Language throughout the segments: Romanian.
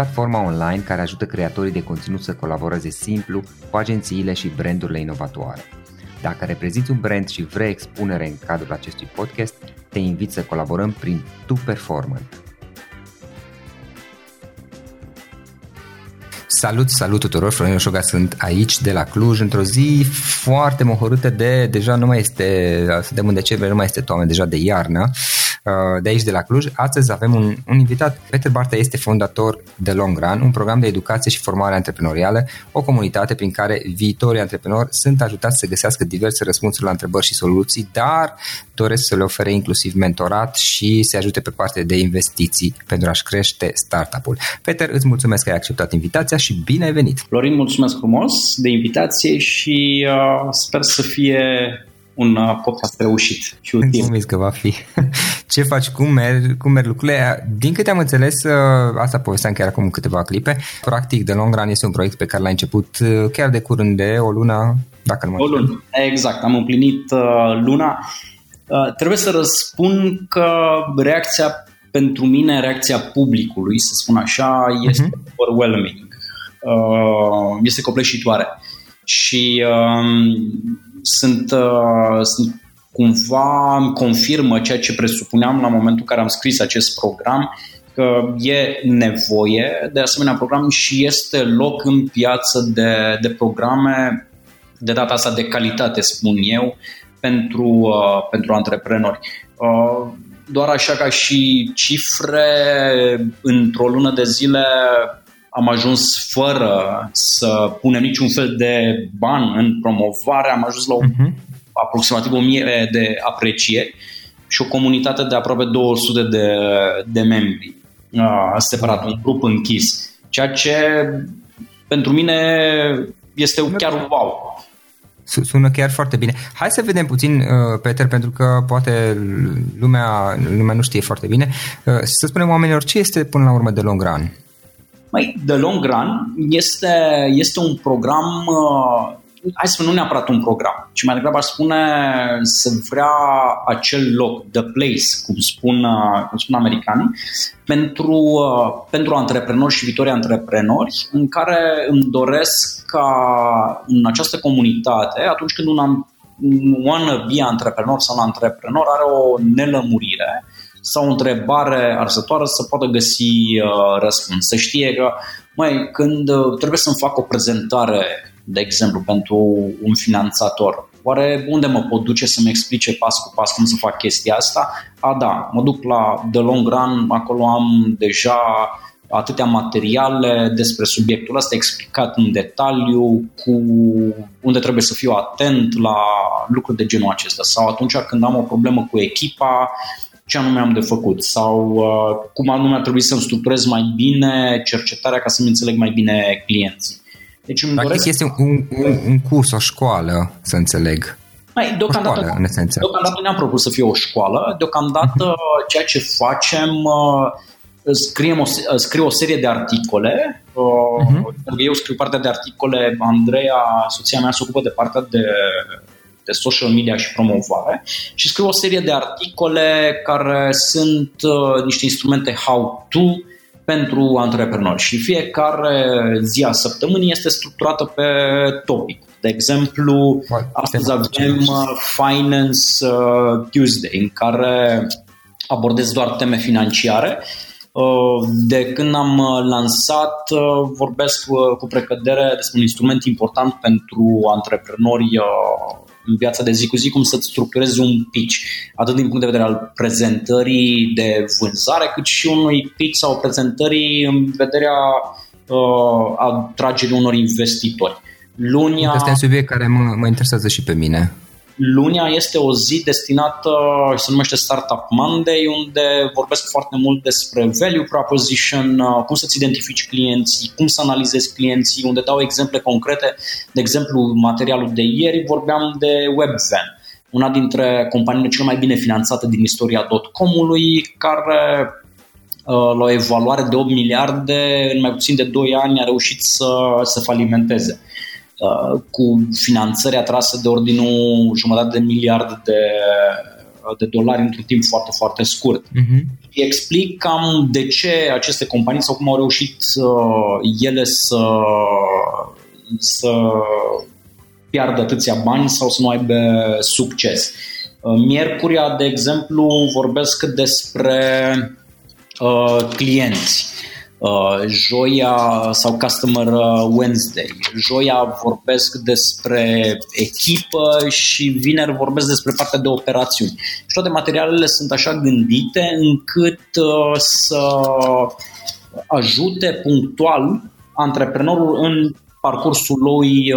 platforma online care ajută creatorii de conținut să colaboreze simplu cu agențiile și brandurile inovatoare. Dacă reprezinți un brand și vrei expunere în cadrul acestui podcast, te invit să colaborăm prin Tu Performant. Salut, salut tuturor, Florin Oșoga sunt aici de la Cluj într-o zi foarte mohorâtă de, deja nu mai este, suntem în decembrie, nu mai este toamnă, deja de iarnă Uh, de aici de la Cluj. Astăzi avem un, un invitat. Peter Barta este fondator de Long Run, un program de educație și formare antreprenorială, o comunitate prin care viitorii antreprenori sunt ajutați să găsească diverse răspunsuri la întrebări și soluții, dar doresc să le ofere inclusiv mentorat și să ajute pe partea de investiții pentru a-și crește startup-ul. Peter, îți mulțumesc că ai acceptat invitația și bine ai venit! Florin, mulțumesc frumos de invitație și uh, sper să fie un uh, podcast reușit și util. Convins că va fi. Ce faci? Cum merg, cum merg lucrurile? Din câte am înțeles, uh, asta povesteam chiar acum câteva clipe, practic The Long Run este un proiect pe care l-ai început uh, chiar de curând de o lună, dacă nu mă O lună, exact. Am împlinit uh, luna. Uh, trebuie să răspund că reacția pentru mine, reacția publicului, să spun așa, este uh-huh. overwhelming. Uh, este copleșitoare. Și uh, sunt, uh, sunt cumva îmi confirmă ceea ce presupuneam la momentul în care am scris acest program, că e nevoie de asemenea program și este loc în piață de, de programe de data asta de calitate, spun eu, pentru, uh, pentru antreprenori. Uh, doar așa ca și cifre, într-o lună de zile am ajuns fără să punem niciun fel de ban în promovare, am ajuns la o, uh-huh. aproximativ 1000 de aprecieri și o comunitate de aproape 200 de, de membri, uh, separat, un grup închis. Ceea ce pentru mine este chiar wow. Sună chiar foarte bine. Hai să vedem puțin, uh, Peter, pentru că poate lumea, lumea nu știe foarte bine. Uh, să spunem oamenilor ce este până la urmă de long run. Mai, The Long Run este, este un program, uh, hai să spun, nu neapărat un program, ci mai degrabă aș spune să vrea acel loc, the place, cum spun, uh, cum spun americanii, pentru, uh, pentru antreprenori și viitorii antreprenori, în care îmi doresc ca în această comunitate, atunci când un, un wannabe antreprenor sau un antreprenor are o nelămurire, sau o întrebare arsătoare să poată găsi uh, răspuns. Să știe că, mai când uh, trebuie să-mi fac o prezentare, de exemplu, pentru un finanțator, Oare unde mă pot duce să-mi explice pas cu pas cum să fac chestia asta? A, da, mă duc la The Long Run, acolo am deja atâtea materiale despre subiectul ăsta explicat în detaliu, cu unde trebuie să fiu atent la lucruri de genul acesta. Sau atunci când am o problemă cu echipa, ce anume am de făcut sau uh, cum anume ar trebui să-mi structurez mai bine cercetarea ca să-mi înțeleg mai bine clienții. Deci îmi doresc... este un, un, un curs, o școală, să înțeleg. Mai, deocamdată, o școală, în esență. deocamdată ne-am propus să fie o școală. Deocamdată uh-huh. ceea ce facem, uh, scriem o, uh, scriu o serie de articole. Uh-huh. Eu scriu partea de articole, Andreea, soția mea, se ocupă de partea de de social media și promovare și scriu o serie de articole care sunt uh, niște instrumente how-to pentru antreprenori. Și fiecare zi a săptămânii este structurată pe topic. De exemplu, astăzi avem uh, Finance uh, Tuesday, în care abordez doar teme financiare. De când am lansat, vorbesc cu precădere despre un instrument important pentru antreprenori în viața de zi cu zi, cum să-ți structurezi un pitch, atât din punct de vedere al prezentării de vânzare, cât și unui pitch sau prezentării în vederea uh, atragerii unor investitori. Lunia... Asta e un subiect care mă, mă interesează și pe mine. Lunia este o zi destinată, se numește Startup Monday, unde vorbesc foarte mult despre value proposition, uh, cum să-ți identifici clienții, cum să analizezi clienții, unde dau exemple concrete. De exemplu, materialul de ieri vorbeam de WebVan, una dintre companiile cele mai bine finanțate din istoria .com-ului, care uh, la o evaluare de 8 miliarde, în mai puțin de 2 ani a reușit să, să falimenteze. Uh, cu finanțări atrase de ordinul jumătate de miliard de, de dolari într-un timp foarte, foarte scurt. Uh-huh. Explic cam de ce aceste companii sau cum au reușit uh, ele să, să piardă atâția bani sau să nu aibă succes. Uh, miercuria, de exemplu, vorbesc despre uh, clienți Uh, joia sau Customer uh, Wednesday. Joia vorbesc despre echipă și vineri vorbesc despre partea de operațiuni. Și toate materialele sunt așa gândite încât uh, să ajute punctual antreprenorul în parcursul lui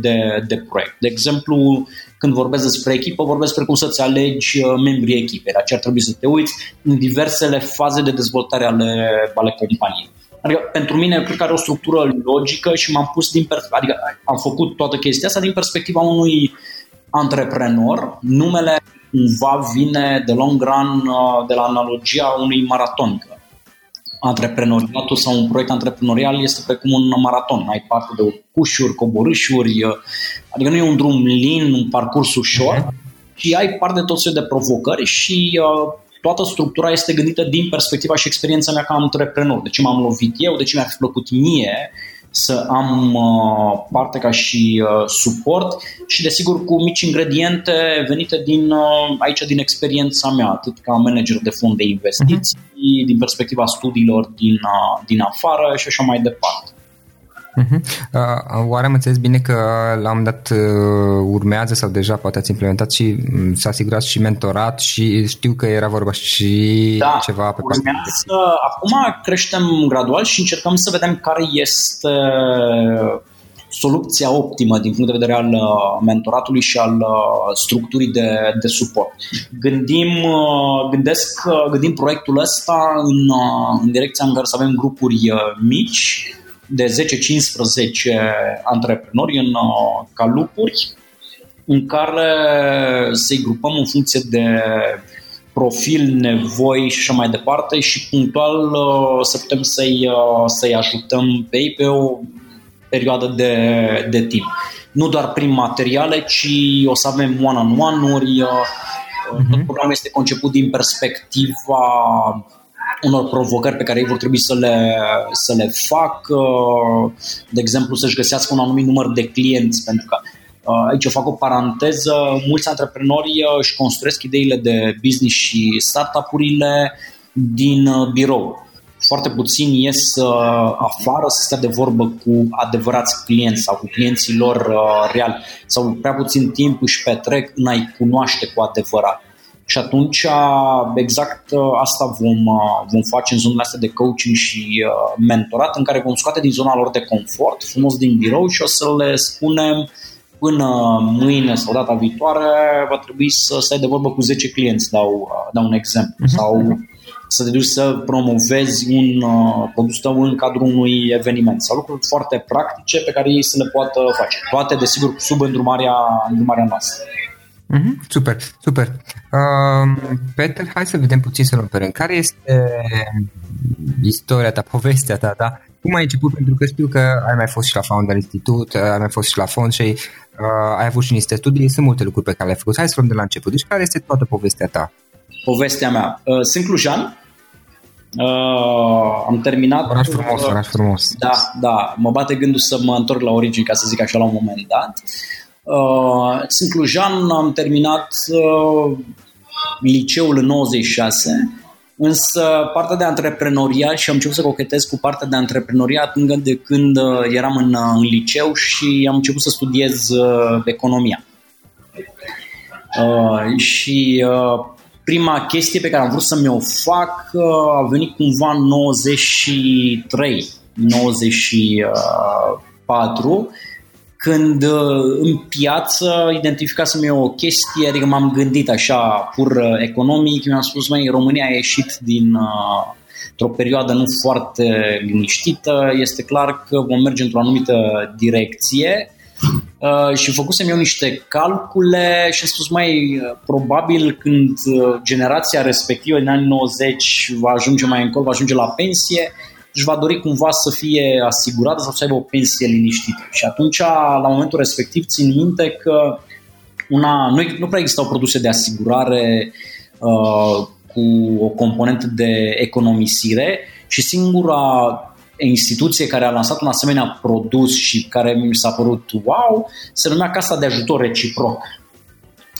de, de proiect. De exemplu, când vorbesc despre echipă, vorbesc despre cum să-ți alegi uh, membrii echipei, la ce ar trebui să te uiți în diversele faze de dezvoltare ale, ale companiei. Adică pentru mine cred că are o structură logică și m-am pus din pers- adică am făcut toată chestia asta din perspectiva unui antreprenor. Numele cumva vine de long run uh, de la analogia unui maraton. Că antreprenoriatul sau un proiect antreprenorial este precum un maraton. Ai parte de urcușuri, coborâșuri, uh, adică nu e un drum lin, un parcurs ușor, și ai parte de tot felul de provocări și uh, toată structura este gândită din perspectiva și experiența mea ca antreprenor. De ce m-am lovit eu, de ce mi-ar fi plăcut mie să am uh, parte ca și uh, suport și desigur cu mici ingrediente venite din uh, aici din experiența mea, atât ca manager de fond de investiții, uh-huh. din perspectiva studiilor din, uh, din afară și așa mai departe. Uh-huh. Uh, oare am înțeles bine că la un dat uh, urmează sau deja poate ați implementat și um, s-a asigurat și mentorat și știu că era vorba și da, ceva pe urmează. Acum creștem gradual și încercăm să vedem care este soluția optimă din punct de vedere al uh, mentoratului și al uh, structurii de, de suport. Gândim, uh, gândesc, gândim proiectul ăsta în, în direcția în care să avem grupuri mici de 10-15 antreprenori în uh, calupuri în care să-i grupăm în funcție de profil, nevoi și așa mai departe și punctual uh, să putem să-i, uh, să-i ajutăm pe ei pe o perioadă de, de timp. Nu doar prin materiale, ci o să avem one-on-one-uri. Uh-huh. Tot programul este conceput din perspectiva unor provocări pe care ei vor trebui să le, să le facă, de exemplu să-și găsească un anumit număr de clienți, pentru că uh, aici eu fac o paranteză, mulți antreprenori uh, își construiesc ideile de business și startup-urile din uh, birou. Foarte puțin ies afară să stea de vorbă cu adevărați clienți sau cu clienții lor reali sau prea puțin timp își petrec în a-i cunoaște cu adevărat. Și atunci exact uh, asta vom, uh, vom face în zonele astea de coaching și uh, mentorat în care vom scoate din zona lor de confort, frumos din birou și o să le spunem până mâine sau data viitoare va trebui să stai de vorbă cu 10 clienți, dau, dau un exemplu, uh-huh. sau să te duci să promovezi un uh, produs tău în cadrul unui eveniment sau lucruri foarte practice pe care ei să le poată face. Toate, desigur, sub îndrumarea, îndrumarea noastră. Mm-hmm, super, super. Uh, Peter, hai să vedem puțin să luăm pe rând. Care este istoria ta, povestea ta, da? Cum ai început? Pentru că știu că ai mai fost și la Founder Institute, ai mai fost și la fond și uh, ai avut și niște studii, sunt multe lucruri pe care le-ai făcut. Hai să luăm de la început. Deci care este toată povestea ta? Povestea mea. Uh, sunt clujan, Uh, am terminat... Oraș frumos, oraș frumos. Da, da. Mă bate gândul să mă întorc la origini, ca să zic așa, la un moment dat. Uh, sunt clujan, am terminat uh, liceul în 96, Însă partea de antreprenoriat și am început să cochetez cu partea de antreprenoriat încă de când uh, eram în, uh, în liceu și am început să studiez uh, economia. Uh, și uh, prima chestie pe care am vrut să mi-o fac uh, a venit cumva în 93, 94 când uh, în piață identificasem eu o chestie, adică m-am gândit așa pur uh, economic, mi-am spus, mai România a ieșit din uh, într-o perioadă nu foarte liniștită, este clar că vom merge într-o anumită direcție. Uh, și făcusem eu niște calcule și am spus mai probabil când generația respectivă din anii 90 va ajunge mai încolo, va ajunge la pensie, își va dori cumva să fie asigurată sau să aibă o pensie liniștită. Și atunci, la momentul respectiv, țin minte că una, nu, nu prea existau produse de asigurare uh, cu o componentă de economisire și singura instituție care a lansat un asemenea produs și care mi s-a părut wow, se numea Casa de Ajutor Reciproc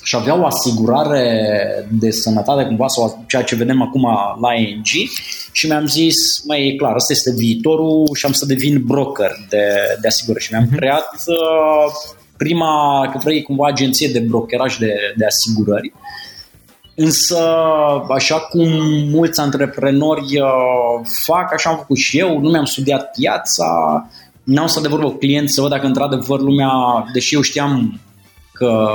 și avea o asigurare de sănătate cumva sau ceea ce vedem acum la ING și mi-am zis, mai e clar, ăsta este viitorul și am să devin broker de, de asigurări și mi-am mhm. creat uh, prima, că vrei cumva agenție de brokeraj de, de asigurări Însă, așa cum mulți antreprenori uh, fac, așa am făcut și eu, nu mi-am studiat piața, n-am să de vorbă cu clienți să văd dacă într-adevăr lumea, deși eu știam că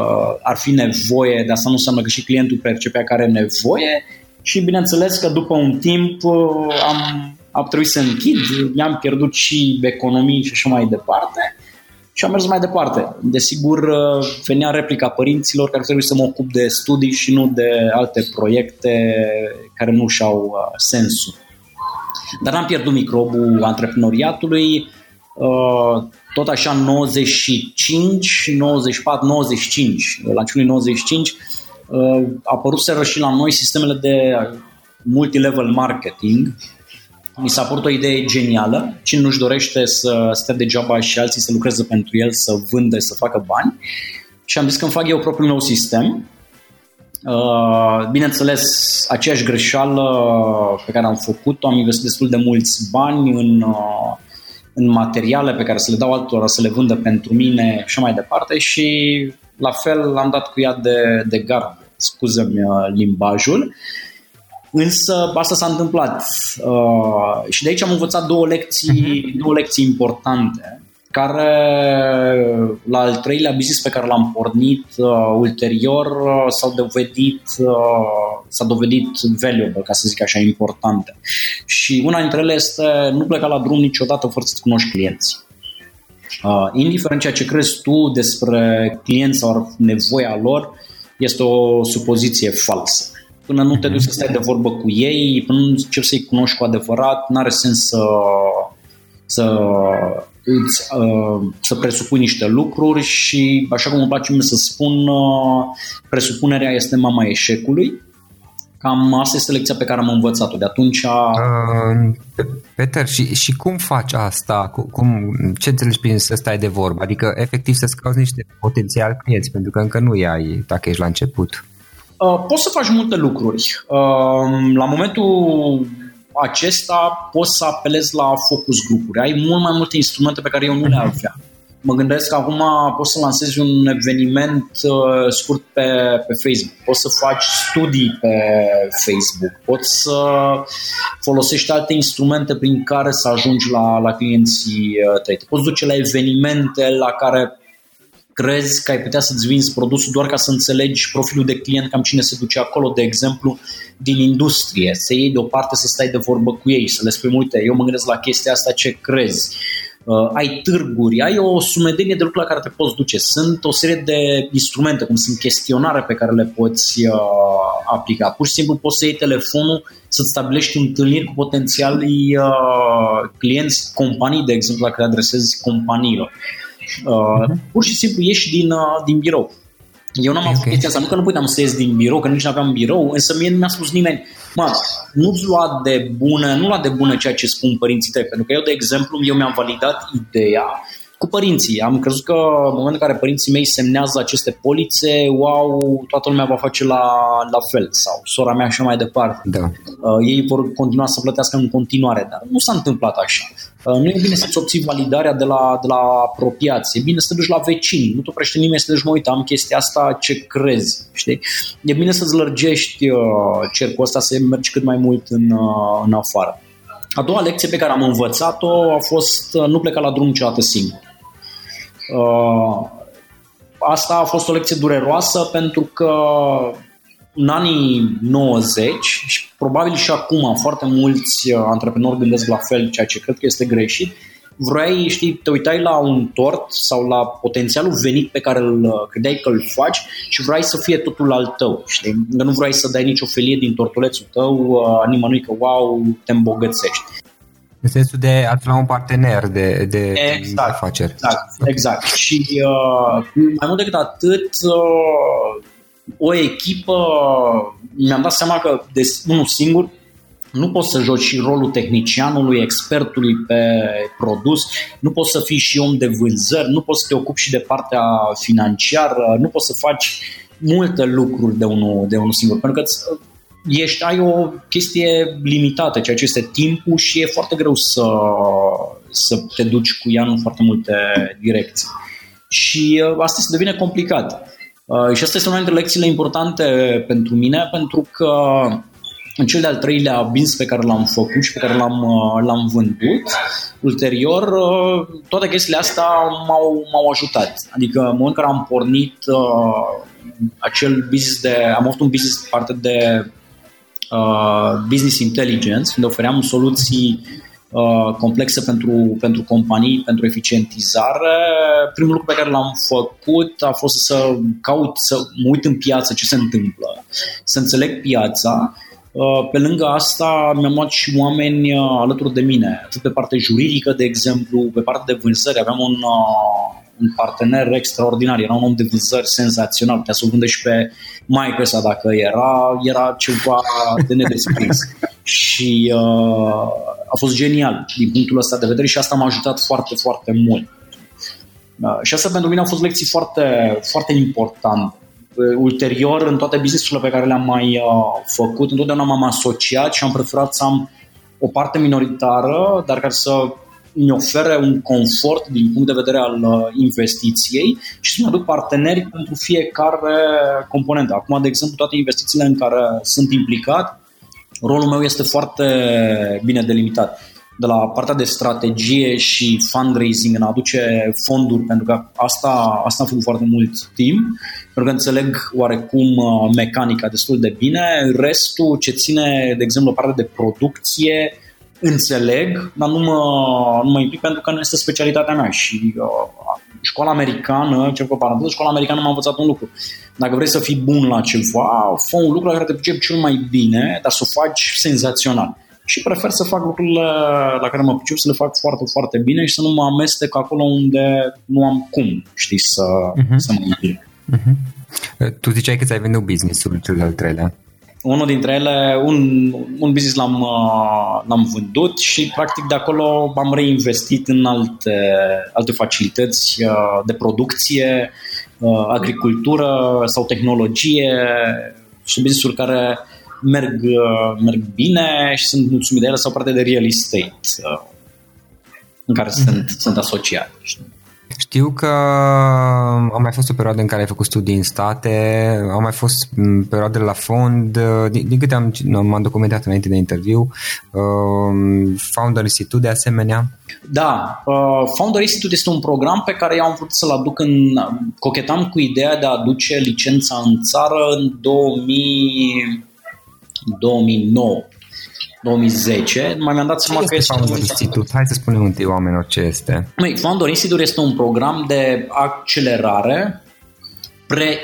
ar fi nevoie, dar asta nu înseamnă că și clientul percepea care are nevoie și bineînțeles că după un timp uh, am, am trebuit să închid, mi-am pierdut și economii și așa mai departe și am mers mai departe. Desigur, uh, venea replica părinților care trebuie să mă ocup de studii și nu de alte proiecte care nu și-au uh, sensul. Dar am pierdut microbul antreprenoriatului, tot așa 95, 94, 95, la începutul 95, a apărut și la noi sistemele de multilevel marketing. Mi s-a părut o idee genială. Cine nu-și dorește să stea degeaba și alții să lucreze pentru el, să vândă, să facă bani. Și am zis că îmi fac eu propriul meu sistem. Bineînțeles, aceeași greșeală pe care am făcut-o, am investit destul de mulți bani în în materiale pe care să le dau altora să le vândă pentru mine și așa mai departe și la fel am dat cu ea de, de gard, scuză-mi uh, limbajul. Însă asta s-a întâmplat uh, și de aici am învățat două lecții, uh-huh. două lecții importante care la al treilea business pe care l-am pornit uh, ulterior uh, s-au dovedit, uh, s-a dovedit valuable, ca să zic așa, importante. Și una dintre ele este nu pleca la drum niciodată fără să-ți cunoști clienții. Uh, indiferent ceea ce crezi tu despre clienți sau nevoia lor, este o supoziție falsă. Până nu te duci să stai de vorbă cu ei, până nu începi să-i cunoști cu adevărat, nu are sens să, să îți, uh, să presupui niște lucruri și, așa cum îmi place mie să spun, uh, presupunerea este mama eșecului. Cam asta este lecția pe care am învățat-o. De atunci... Uh, Peter, și, și cum faci asta? Cum, ce înțelegi prin să stai de vorbă? Adică, efectiv, să-ți cauți niște potențial clienți, pentru că încă nu ai dacă ești la început. Uh, poți să faci multe lucruri. Uh, la momentul acesta poți să apelezi la focus grupuri. Ai mult mai multe instrumente pe care eu nu le mhm. Avea. Mă gândesc că acum poți să lansezi un eveniment uh, scurt pe, pe Facebook, poți să faci studii pe Facebook, poți să folosești alte instrumente prin care să ajungi la, la clienții uh, tăi. Te poți duce la evenimente la care crezi că ai putea să-ți vinzi produsul doar ca să înțelegi profilul de client, cam cine se duce acolo, de exemplu, din industrie, să iei deoparte să stai de vorbă cu ei, să le spui, uite, eu mă gândesc la chestia asta, ce crezi? Uh, ai târguri, ai o sumedenie de lucruri la care te poți duce. Sunt o serie de instrumente, cum sunt chestionare pe care le poți uh, aplica. Pur și simplu poți să iei telefonul, să-ți stabilești întâlniri cu potențialii uh, clienți, companii, de exemplu, la care adresezi companiilor. Uh, uh-huh. Pur și simplu ieși din, uh, din birou. Eu n-am okay. avut chestia asta, nu că nu puteam să ies din birou, că nici nu aveam birou, însă mie nu mi-a spus nimeni, mă, nu-ți lua de bună, nu lua de bună ceea ce spun părinții tăi, pentru că eu, de exemplu, eu mi-am validat ideea cu părinții. Am crezut că în momentul în care părinții mei semnează aceste polițe, wow, toată lumea va face la, la fel sau sora mea și mai departe. Da. Uh, ei vor continua să plătească în continuare, dar nu s-a întâmplat așa. Uh, nu e bine să-ți obții validarea de la, de la apropiație, e bine să te duci la vecini, nu te oprește nimeni să te duci, mă, uite, am chestia asta, ce crezi, știi? E bine să-ți lărgești uh, cercul ăsta, să mergi cât mai mult în, uh, în afară. A doua lecție pe care am învățat-o a fost uh, nu pleca la drum niciodată singur. Uh, asta a fost o lecție dureroasă pentru că în anii 90 și probabil și acum foarte mulți uh, antreprenori gândesc la fel, ceea ce cred că este greșit, vrei, știi, te uitai la un tort sau la potențialul venit pe care îl uh, credeai că îl faci și vrei să fie totul al tău, știi? Nu vrei să dai nicio felie din tortulețul tău uh, nimănui că, wow, te îmbogățești. În sensul de a fi la un partener de, de exact, afaceri. Exact, exact. Și uh, mai mult decât atât, uh, o echipă, mi-am dat seama că de unul singur nu poți să joci și rolul tehnicianului, expertului pe produs, nu poți să fii și om de vânzări, nu poți să te ocupi și de partea financiară, nu poți să faci multe lucruri de unul, de unul singur, pentru că ești, ai o chestie limitată, ceea ce este timpul și e foarte greu să, să te duci cu ea în foarte multe direcții. Și uh, asta se devine complicat. Uh, și asta este una dintre lecțiile importante pentru mine, pentru că în cel de-al treilea business pe care l-am făcut și pe care l-am, uh, l-am vândut, ulterior, uh, toate chestiile astea m-au, m-au ajutat. Adică în momentul în care am pornit uh, acel business de, am avut un business parte de uh, business intelligence, unde ofeream soluții uh, complexe pentru, pentru companii, pentru eficientizare. Primul lucru pe care l-am făcut a fost să caut, să mă uit în piață ce se întâmplă, să înțeleg piața Uh, pe lângă asta mi-am luat și oameni uh, alături de mine, atât pe partea juridică, de exemplu, pe partea de vânzări. Aveam un, uh, un partener extraordinar, era un om de vânzări senzațional, putea să o vânde și pe maică sa dacă era, era ceva de nedescris. și uh, a fost genial din punctul ăsta de vedere și asta m-a ajutat foarte, foarte mult. Uh, și asta pentru mine au fost lecții foarte, foarte importante ulterior, în toate businessurile pe care le-am mai uh, făcut, întotdeauna m-am asociat și am preferat să am o parte minoritară, dar care să mi ofere un confort din punct de vedere al uh, investiției și să mă aduc parteneri pentru fiecare componentă. Acum, de exemplu, toate investițiile în care sunt implicat, rolul meu este foarte bine delimitat de la partea de strategie și fundraising în a aduce fonduri, pentru că asta, asta am făcut foarte mult timp, pentru că înțeleg oarecum uh, mecanica destul de bine. Restul ce ține, de exemplu, partea de producție, înțeleg, dar nu mă, nu mă implic pentru că nu este specialitatea mea și uh, școala americană, ce cu paranteză, școala americană m-a învățat un lucru. Dacă vrei să fii bun la ceva, fă un lucru la care te pricepi cel mai bine, dar să o faci senzațional și prefer să fac lucrurile la care mă pricep, să le fac foarte, foarte bine și să nu mă amestec acolo unde nu am cum, știi, să, uh-huh. să mă implic. Uh-huh. Tu ziceai că ți-ai venit business-ul cel de-al treilea. Unul dintre ele, un, un business l-am, uh, l-am vândut și practic de acolo am reinvestit în alte, alte facilități uh, de producție, uh, agricultură sau tehnologie și business-uri care merg, uh, merg bine și sunt mulțumit de ele sau parte de real estate uh, în care mm-hmm. sunt, sunt asociat. Știi? Știu că a mai fost o perioadă în care ai făcut studii în state, au mai fost perioade la fond, uh, din, din câte am, m-am documentat înainte de interviu, uh, Founder Institute de asemenea. Da, uh, Founder Institute este un program pe care eu am vrut să-l aduc în... Cochetam cu ideea de a aduce licența în țară în 2000 2009 2010, mai mi-am dat seama ce că este Founder Institute. Hai să spunem întâi oamenilor ce este. Măi, Founder Institute este un program de accelerare pre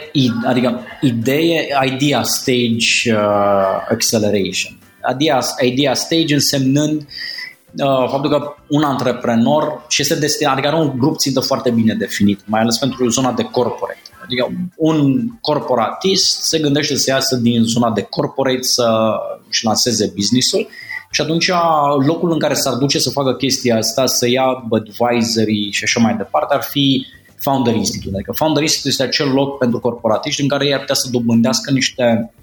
adică idee, idea stage uh, acceleration. Idea, idea stage însemnând uh, faptul că un antreprenor și este destinat, adică are un grup țintă foarte bine definit, mai ales pentru zona de corporate. Adică un corporatist se gândește să iasă din zona de corporate să își lanseze business-ul, și atunci locul în care s-ar duce să facă chestia asta, să ia advisory și așa mai departe, ar fi Founder Institute. Adică Founder Institute este acel loc pentru corporatiști în care ei ar putea să dobândească niște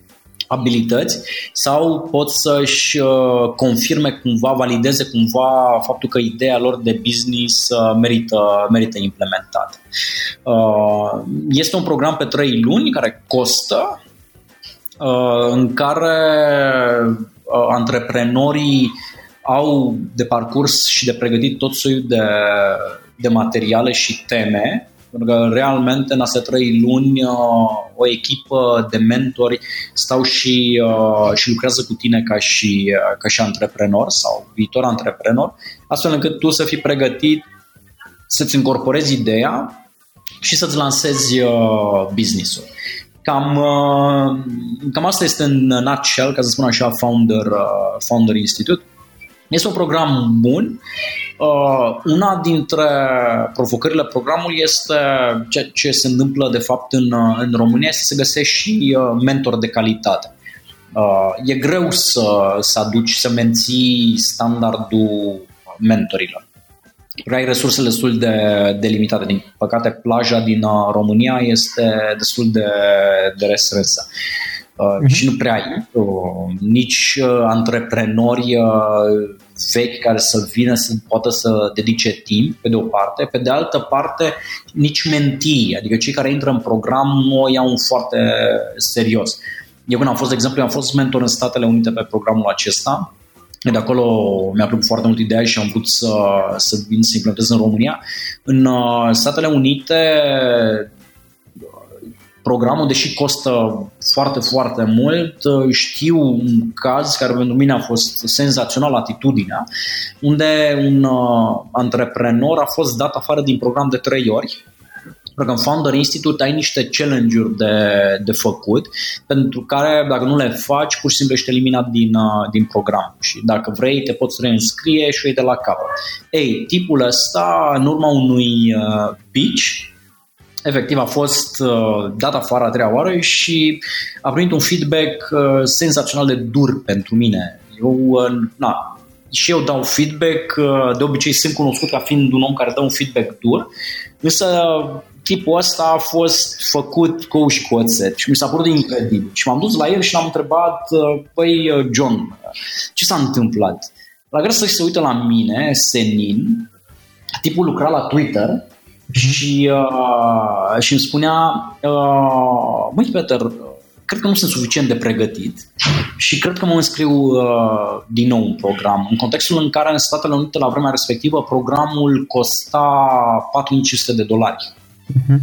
abilități sau pot să-și uh, confirme cumva, valideze cumva faptul că ideea lor de business uh, merită, merită implementată. Uh, este un program pe trei luni care costă, în care antreprenorii au de parcurs și de pregătit tot soiul de, de materiale și teme pentru că realmente în astea trei luni uh, o echipă de mentori stau și, uh, și lucrează cu tine ca și, uh, ca și antreprenor sau viitor antreprenor, astfel încât tu să fii pregătit să-ți incorporezi ideea și să-ți lansezi business-ul. Cam, cam asta este în nutshell, ca să spun așa, Founder, Founder Institute. Este un program bun. Uh, una dintre provocările programului este ceea ce se întâmplă de fapt în, uh, în România, este să găsești și uh, mentor de calitate. E greu să, să aduci, să menții standardul mentorilor. Ai resursele destul de, de limitate. Din păcate, plaja din România este destul de, de restrânsă. Uh-huh. Și nu prea ai uh, nici uh, antreprenori uh, vechi care să vină să poată să dedice timp, pe de o parte, pe de altă parte nici mentii, adică cei care intră în program nu o iau foarte serios. Eu când am fost, de exemplu, am fost mentor în Statele Unite pe programul acesta, de acolo mi-a plăcut foarte mult ideea și am vrut să, să vin să implementez în România. În Statele Unite programul, deși costă foarte, foarte mult, știu un caz care pentru mine a fost senzațional, atitudinea, unde un uh, antreprenor a fost dat afară din program de trei ori, pentru că în Founder Institute ai niște challenge-uri de, de făcut, pentru care dacă nu le faci, pur și simplu ești eliminat din, uh, din program. Și dacă vrei, te poți reînscrie și o de la capăt. Ei, tipul ăsta, în urma unui uh, pitch, efectiv a fost uh, dat afară a treia oară și a primit un feedback uh, senzațional de dur pentru mine. Eu, uh, na, și eu dau feedback, uh, de obicei sunt cunoscut ca fiind un om care dă un feedback dur, însă tipul ăsta a fost făcut cu și cu oțet și mi s-a părut incredibil. Și m-am dus la el și l-am întrebat, uh, păi uh, John, ce s-a întâmplat? La greu să se uită la mine, senin, tipul lucra la Twitter și, uh, și îmi spunea, uh, măi Peter, cred că nu sunt suficient de pregătit și cred că mă înscriu uh, din nou în program. În contextul în care în Statele Unite la vremea respectivă programul costa 4500 de dolari. Uh-huh.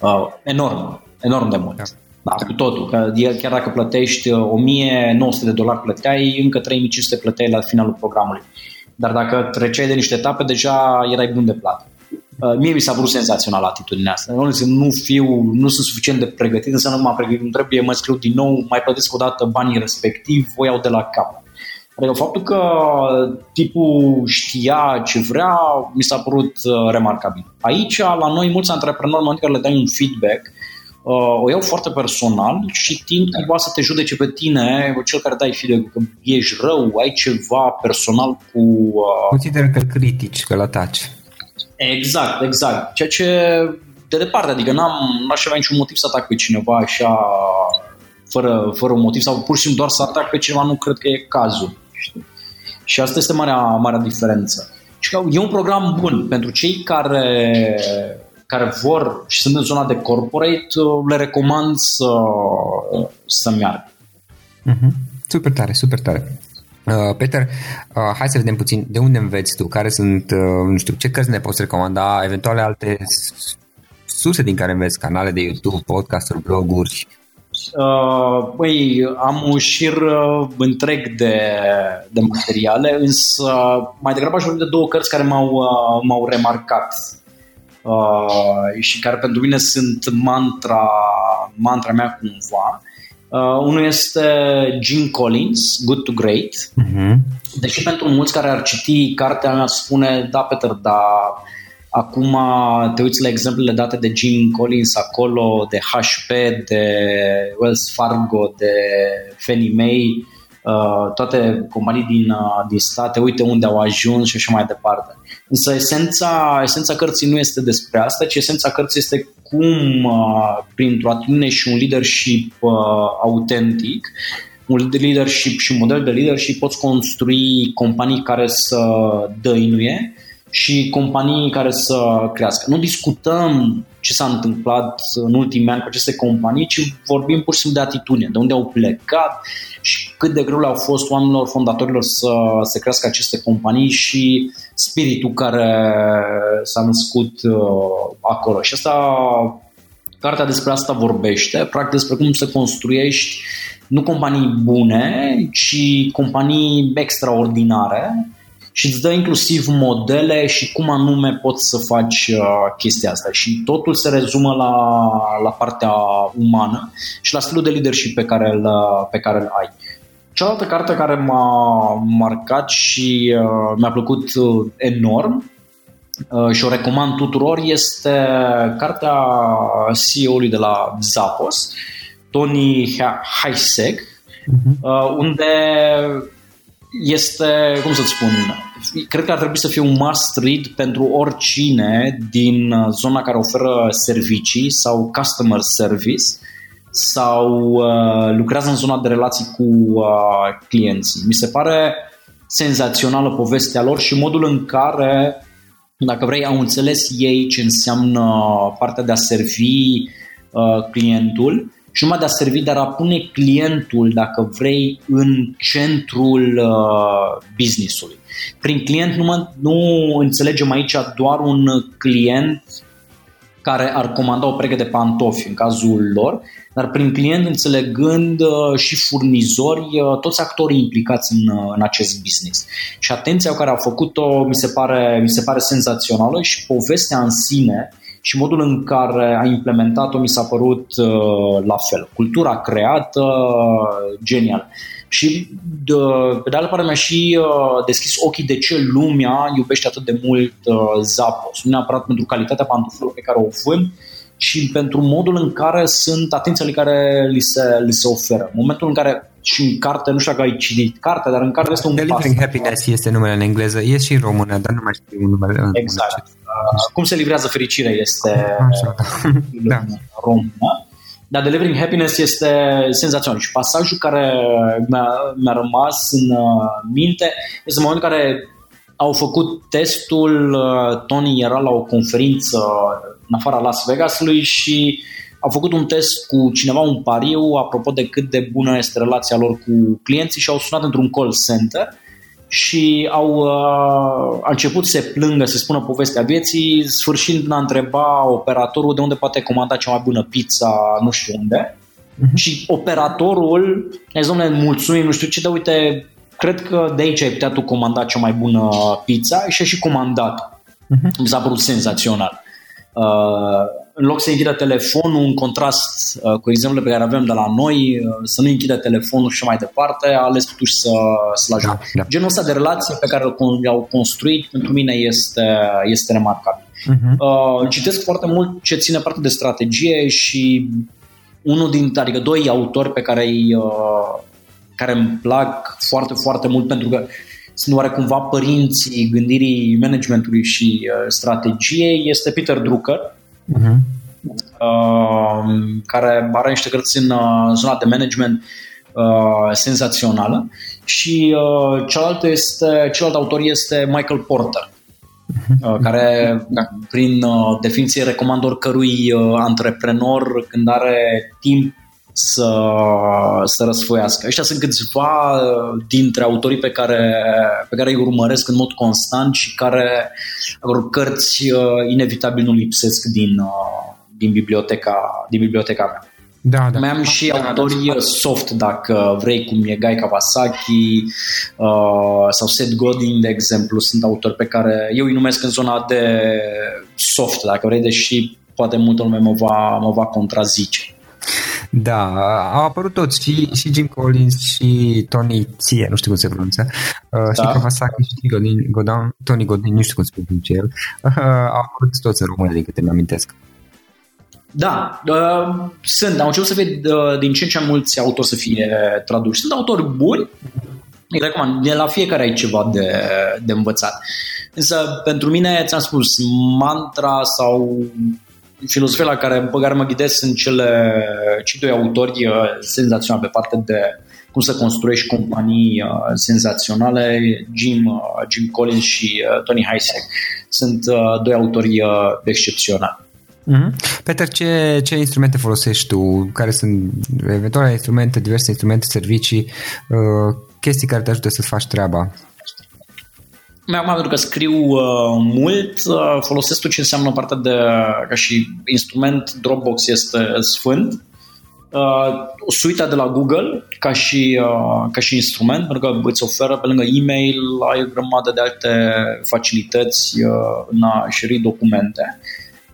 Uh, enorm, enorm de mult. Da. Da, cu totul. Că chiar dacă plătești 1900 uh, de dolari plăteai, încă 3500 plăteai la finalul programului. Dar dacă treceai de niște etape, deja erai bun de plată. Uh, mie mi s-a vrut senzațional atitudinea asta. Nu, nu, fiu, nu sunt suficient de pregătit, înseamnă că m-am pregătit, nu trebuie, mă scriu din nou, mai plătesc o dată banii respectiv, o iau de la cap. Adică faptul că tipul știa ce vrea, mi s-a părut uh, remarcabil. Aici, la noi, mulți antreprenori, în momentul care le dai un feedback, uh, o iau foarte personal și tind cumva să te judece pe tine, cel care dai feedback, că ești rău, ai ceva personal cu... Uh... Consider că critici, că la taci. Exact, exact. Ceea ce de departe, adică n-am, n-aș avea niciun motiv să atac pe cineva așa fără, fără un motiv sau pur și simplu doar să atac pe cineva, nu cred că e cazul. Știi? Și asta este marea, marea diferență. Și că e un program bun pentru cei care, care vor și sunt în zona de corporate, le recomand să, să meargă. Mm-hmm. Super tare, super tare. Uh, Peter, uh, hai să vedem puțin de unde înveți tu, care sunt, uh, nu știu, ce cărți ne poți recomanda, eventuale alte surse din care înveți, canale de YouTube, podcasturi, bloguri? Uh, băi, am un șir uh, întreg de, de materiale, însă mai degrabă aș vorbi de două cărți care m-au, uh, m-au remarcat uh, și care pentru mine sunt mantra, mantra mea cumva. Uh, unul este Jim Collins, Good to Great. Uh-huh. Deși pentru mulți care ar citi cartea mea spune, da, Peter, da, acum te uiți la exemplele date de Jim Collins acolo, de HP, de Wells Fargo, de Fannie Mae, uh, toate companii din, uh, din state, uite unde au ajuns și așa mai departe. Însă esența, esența cărții nu este despre asta, ci esența cărții este cum, uh, printr-o atitudine și un leadership uh, autentic, un leadership și un model de leadership poți construi companii care să dăinuie și companii care să crească. Nu discutăm ce s-a întâmplat în ultimii ani cu aceste companii, ci vorbim pur și simplu de atitudine, de unde au plecat și cât de greu le-au fost oamenilor fondatorilor să, să crească aceste companii și spiritul care s-a născut uh, acolo. Și asta, cartea despre asta vorbește, practic despre cum să construiești nu companii bune, ci companii extraordinare și îți dă inclusiv modele și cum anume poți să faci uh, chestia asta. Și totul se rezumă la, la partea umană și la stilul de leadership pe care îl, pe care îl ai. Cealaltă carte care m-a marcat și uh, mi-a plăcut uh, enorm uh, și o recomand tuturor este cartea CEO-ului de la Zappos, Tony Heisek, uh-huh. uh, unde este, cum să-ți spun, cred că ar trebui să fie un must read pentru oricine din zona care oferă servicii sau customer service sau uh, lucrează în zona de relații cu uh, clienții. Mi se pare senzațională povestea lor și modul în care, dacă vrei, au înțeles ei ce înseamnă partea de a servi uh, clientul și numai de a servi, dar a pune clientul, dacă vrei, în centrul uh, businessului. Prin client nu, mă, nu înțelegem aici doar un client care ar comanda o pereche de pantofi în cazul lor, dar prin client înțelegând uh, și furnizori, uh, toți actorii implicați în, uh, în acest business. Și atenția care a făcut-o mi se pare, mi se pare senzațională și povestea în sine și modul în care a implementat-o mi s-a părut la fel. Cultura creată, genial. Și de, pe de altă parte mi-a și uh, deschis ochii de ce lumea iubește atât de mult uh, Zappos. Nu neapărat pentru calitatea pantofilor pe care o vând, ci pentru modul în care sunt atențiile care li se, li se oferă. În momentul în care și în carte, nu știu dacă ai citit cartea, dar în carte este un Delivering Happiness este numele în engleză, e și în română, dar nu mai știu numele în Exact. Uh, cum se livrează fericirea este Așa, da. în română. Dar Delivering Happiness este senzațional și pasajul care mi-a, mi-a rămas în uh, minte este în momentul în care au făcut testul, uh, Tony era la o conferință în afara Las Vegasului și au făcut un test cu cineva, un pariu, apropo de cât de bună este relația lor cu clienții și au sunat într-un call center și au, uh, a început să se plângă, să spună povestea vieții, sfârșind a întreba operatorul de unde poate comanda cea mai bună pizza, nu știu unde. Uh-huh. Și operatorul, ne domnule, mulțumim, nu știu ce, dar uite, cred că de aici ai putea tu comanda cea mai bună pizza și a și comandat. Uh-huh. Mi s-a părut senzațional. Uh, în loc să închidă telefonul, în contrast uh, cu exemplul pe care avem de la noi, uh, să nu închidă telefonul și mai departe, a ales totuși să, să-l ajute. Da, da. Genul ăsta de relație pe care l-au construit, pentru mine este, este remarcabil. Uh-huh. Uh, citesc foarte mult ce ține parte de strategie și unul dintre, adică doi autori pe care îi, uh, care îmi plac foarte, foarte mult pentru că sunt oarecumva părinții gândirii managementului și uh, strategiei, este Peter Drucker, uh-huh. uh, care are niște cărți în uh, zona de management uh, senzațională și uh, celălalt, este, celălalt autor este Michael Porter uh, uh-huh. care da. prin uh, definiție recomand oricărui uh, antreprenor când are timp să, să răsfoiască. Ăștia sunt câțiva uh, dintre autorii pe care, pe care îi urmăresc în mod constant și care au cărți uh, inevitabil nu lipsesc din, uh, din, biblioteca, din biblioteca mea. Da, da. Mai am și da, autorii da, soft, dacă vrei, cum e Guy Kawasaki uh, sau Seth Godin, de exemplu, sunt autori pe care eu îi numesc în zona de soft, dacă vrei, deși poate multă lume mă va, mă va contrazice. Da, au apărut toți, și, și Jim Collins și Tony Ție, nu știu cum se pronunță, uh, da. și Kawasaki și Godin, Godin, Tony Godin, nu știu cum se pronunță el, uh, au apărut toți în română, de câte mi-amintesc. Da, uh, sunt. Am început să fie uh, din ce în ce mai mulți autori să fie traduși. Sunt autori buni, îi recomand. De la fiecare ai ceva de, de învățat. Însă, pentru mine, ți-am spus, mantra sau filozofia la care, pe care mă ghidez sunt cele cei doi autori uh, senzaționali pe partea de cum să construiești companii uh, senzaționale, Jim, uh, Jim Collins și uh, Tony Heisek. Sunt uh, doi autori uh, excepționali. Mm-hmm. Peter, ce, ce instrumente folosești tu? Care sunt eventuale instrumente, diverse instrumente, servicii, uh, chestii care te ajută să faci treaba? Acum, pentru că scriu uh, mult, uh, folosesc tot ce înseamnă partea de, ca și instrument, Dropbox este sfânt. Uh, suita de la Google ca și, uh, ca și instrument, pentru că îți oferă pe lângă e-mail, ai o grămadă de alte facilități uh, în a șeri documente.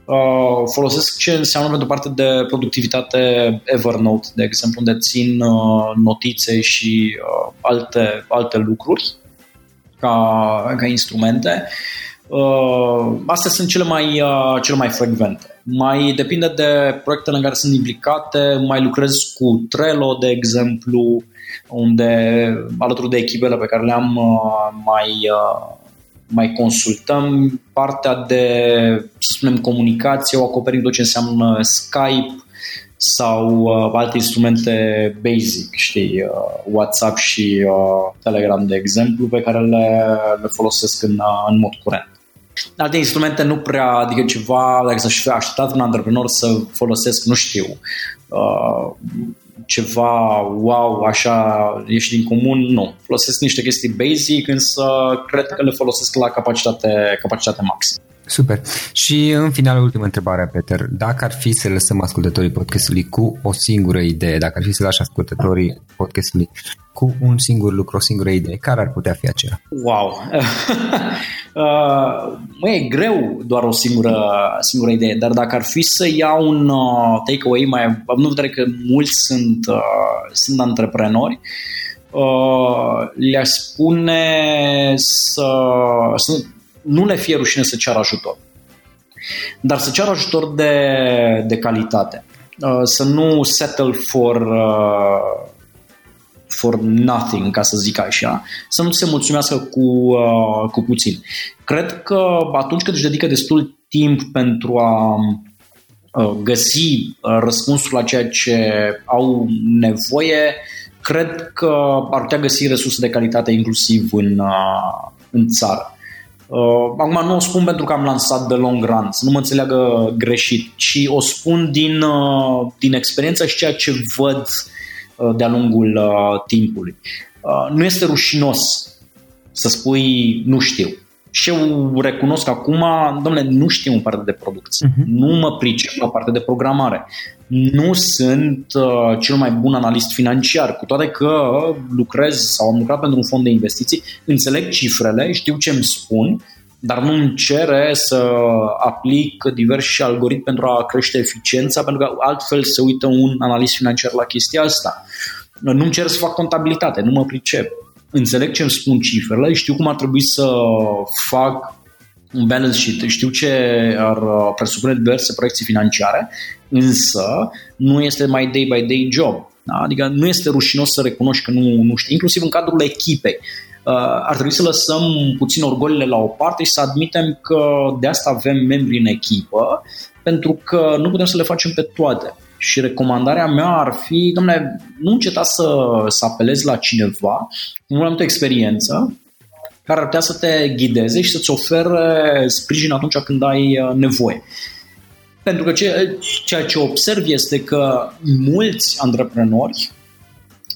Uh, folosesc ce înseamnă pentru parte de productivitate Evernote, de exemplu, unde țin uh, notițe și uh, alte, alte lucruri ca, ca instrumente. Uh, astea sunt cele mai, uh, cele mai frecvente. Mai depinde de proiectele în care sunt implicate, mai lucrez cu Trello, de exemplu, unde alături de echipele pe care le-am uh, mai, uh, mai consultăm partea de, să spunem, comunicație, o acoperim tot ce înseamnă Skype sau uh, alte instrumente basic, știi, uh, WhatsApp și uh, Telegram, de exemplu, pe care le, le folosesc în, uh, în mod curent. Alte instrumente nu prea, adică ceva, dacă să-și fi așteptat un antreprenor să folosesc, nu știu, uh, ceva wow, așa, ieși din comun, nu. Folosesc niște chestii basic, însă cred că le folosesc la capacitate, capacitate maximă. Super. Și în final, ultima întrebare, Peter. Dacă ar fi să lăsăm ascultătorii podcastului cu o singură idee, dacă ar fi să lași ascultătorii podcastului cu un singur lucru, o singură idee, care ar putea fi aceea? Wow! uh, mă, e greu doar o singură, singură idee, dar dacă ar fi să iau un uh, takeaway, mai având în vedere că mulți sunt, uh, sunt antreprenori, uh, le-aș spune să, să nu le fie rușine să ceară ajutor. Dar să ceară ajutor de, de calitate. Uh, să nu settle for, uh, for nothing, ca să zic așa. Să nu se mulțumească cu, uh, cu puțin. Cred că atunci când își dedică destul timp pentru a găsi răspunsul la ceea ce au nevoie, cred că ar putea găsi resurse de calitate inclusiv în, în țară. Uh, acum nu o spun pentru că am lansat de long run, să nu mă înțeleagă greșit, ci o spun din, uh, din experiență și ceea ce văd uh, de-a lungul uh, timpului. Uh, nu este rușinos să spui nu știu. Și eu recunosc acum, domnule, nu știu în partea de producție, uh-huh. nu mă pricep la partea de programare, nu sunt uh, cel mai bun analist financiar, cu toate că lucrez sau am lucrat pentru un fond de investiții, înțeleg cifrele, știu ce îmi spun, dar nu îmi cere să aplic diversi algoritmi pentru a crește eficiența, pentru că altfel se uită un analist financiar la chestia asta. Nu îmi cer să fac contabilitate, nu mă pricep. Înțeleg ce îmi spun cifrele, știu cum ar trebui să fac un balance sheet, știu ce ar presupune diverse proiecții financiare, însă nu este mai day by day job. Da? Adică nu este rușinos să recunoști că nu, nu știi, inclusiv în cadrul echipei. Uh, ar trebui să lăsăm puțin orgolile la o parte și să admitem că de asta avem membri în echipă, pentru că nu putem să le facem pe toate. Și recomandarea mea ar fi, domnule, nu înceta să, să apelezi la cineva cu mai multă experiență, care ar putea să te ghideze și să-ți ofere sprijin atunci când ai uh, nevoie. Pentru că ceea ce observ este că mulți antreprenori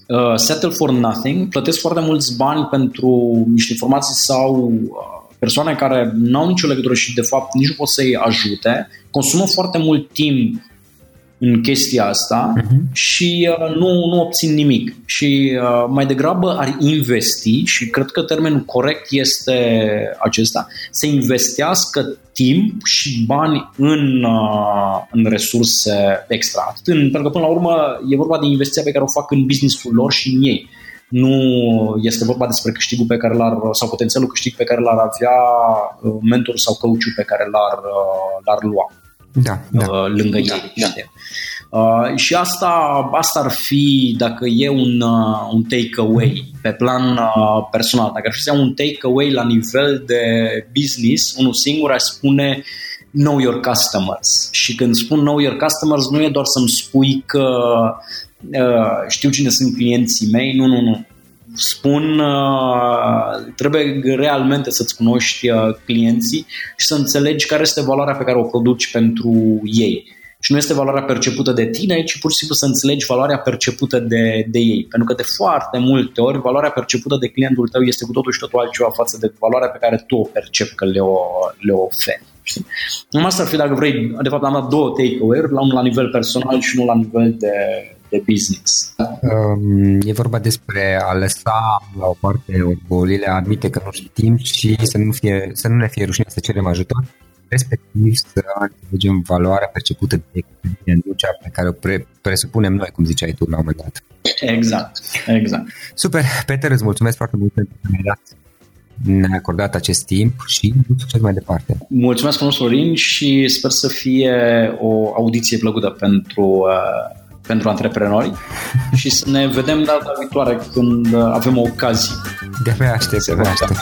uh, settle for nothing, plătesc foarte mulți bani pentru niște informații sau uh, persoane care nu au nicio legătură și de fapt nici nu pot să-i ajute, consumă foarte mult timp în chestia asta uh-huh. și uh, nu, nu obțin nimic. Și uh, mai degrabă ar investi, și cred că termenul corect este acesta, să investească timp și bani în, uh, în resurse extra. Atât în, pentru că până la urmă e vorba de investiția pe care o fac în businessul lor și în ei. Nu este vorba despre câștigul pe care l-ar, sau potențialul câștig pe care l-ar avea uh, mentorul sau coachul pe care l-ar, uh, l-ar lua. Da, da. lângă da, ei. Da. Uh, și asta, asta ar fi, dacă e un, uh, un take-away pe plan uh, personal, dacă ar fi un take-away la nivel de business, unul singur aș spune know your customers. Și când spun know your customers, nu e doar să-mi spui că uh, știu cine sunt clienții mei, nu, nu, nu. Spun, uh, trebuie realmente să-ți cunoști uh, clienții și să înțelegi care este valoarea pe care o produci pentru ei și nu este valoarea percepută de tine, ci pur și simplu să înțelegi valoarea percepută de, de ei. Pentru că de foarte multe ori valoarea percepută de clientul tău este cu totul și totul altceva față de valoarea pe care tu o percepi că le, o, le oferi. Știi? Numai asta ar fi dacă vrei, de fapt am dat două take-away-uri, la unul la nivel personal și unul la nivel de, de business. Um, e vorba despre a lăsa la o parte orgolile, a admite că nu știm și să nu, fie, să nu ne fie rușine să cerem ajutor respectiv să înțelegem valoarea percepută de client, nu cea pe care o pre- presupunem noi, cum ziceai tu la un moment dat. Exact, exact. Super, Peter, îți mulțumesc foarte mult pentru că mi-ai dat ne-a acordat acest timp și mult succes mai departe. Mulțumesc frumos, Florin, și sper să fie o audiție plăcută pentru, uh, pentru antreprenori și să ne vedem data viitoare când avem o ocazie. De-abia aștept, de-abia aștept.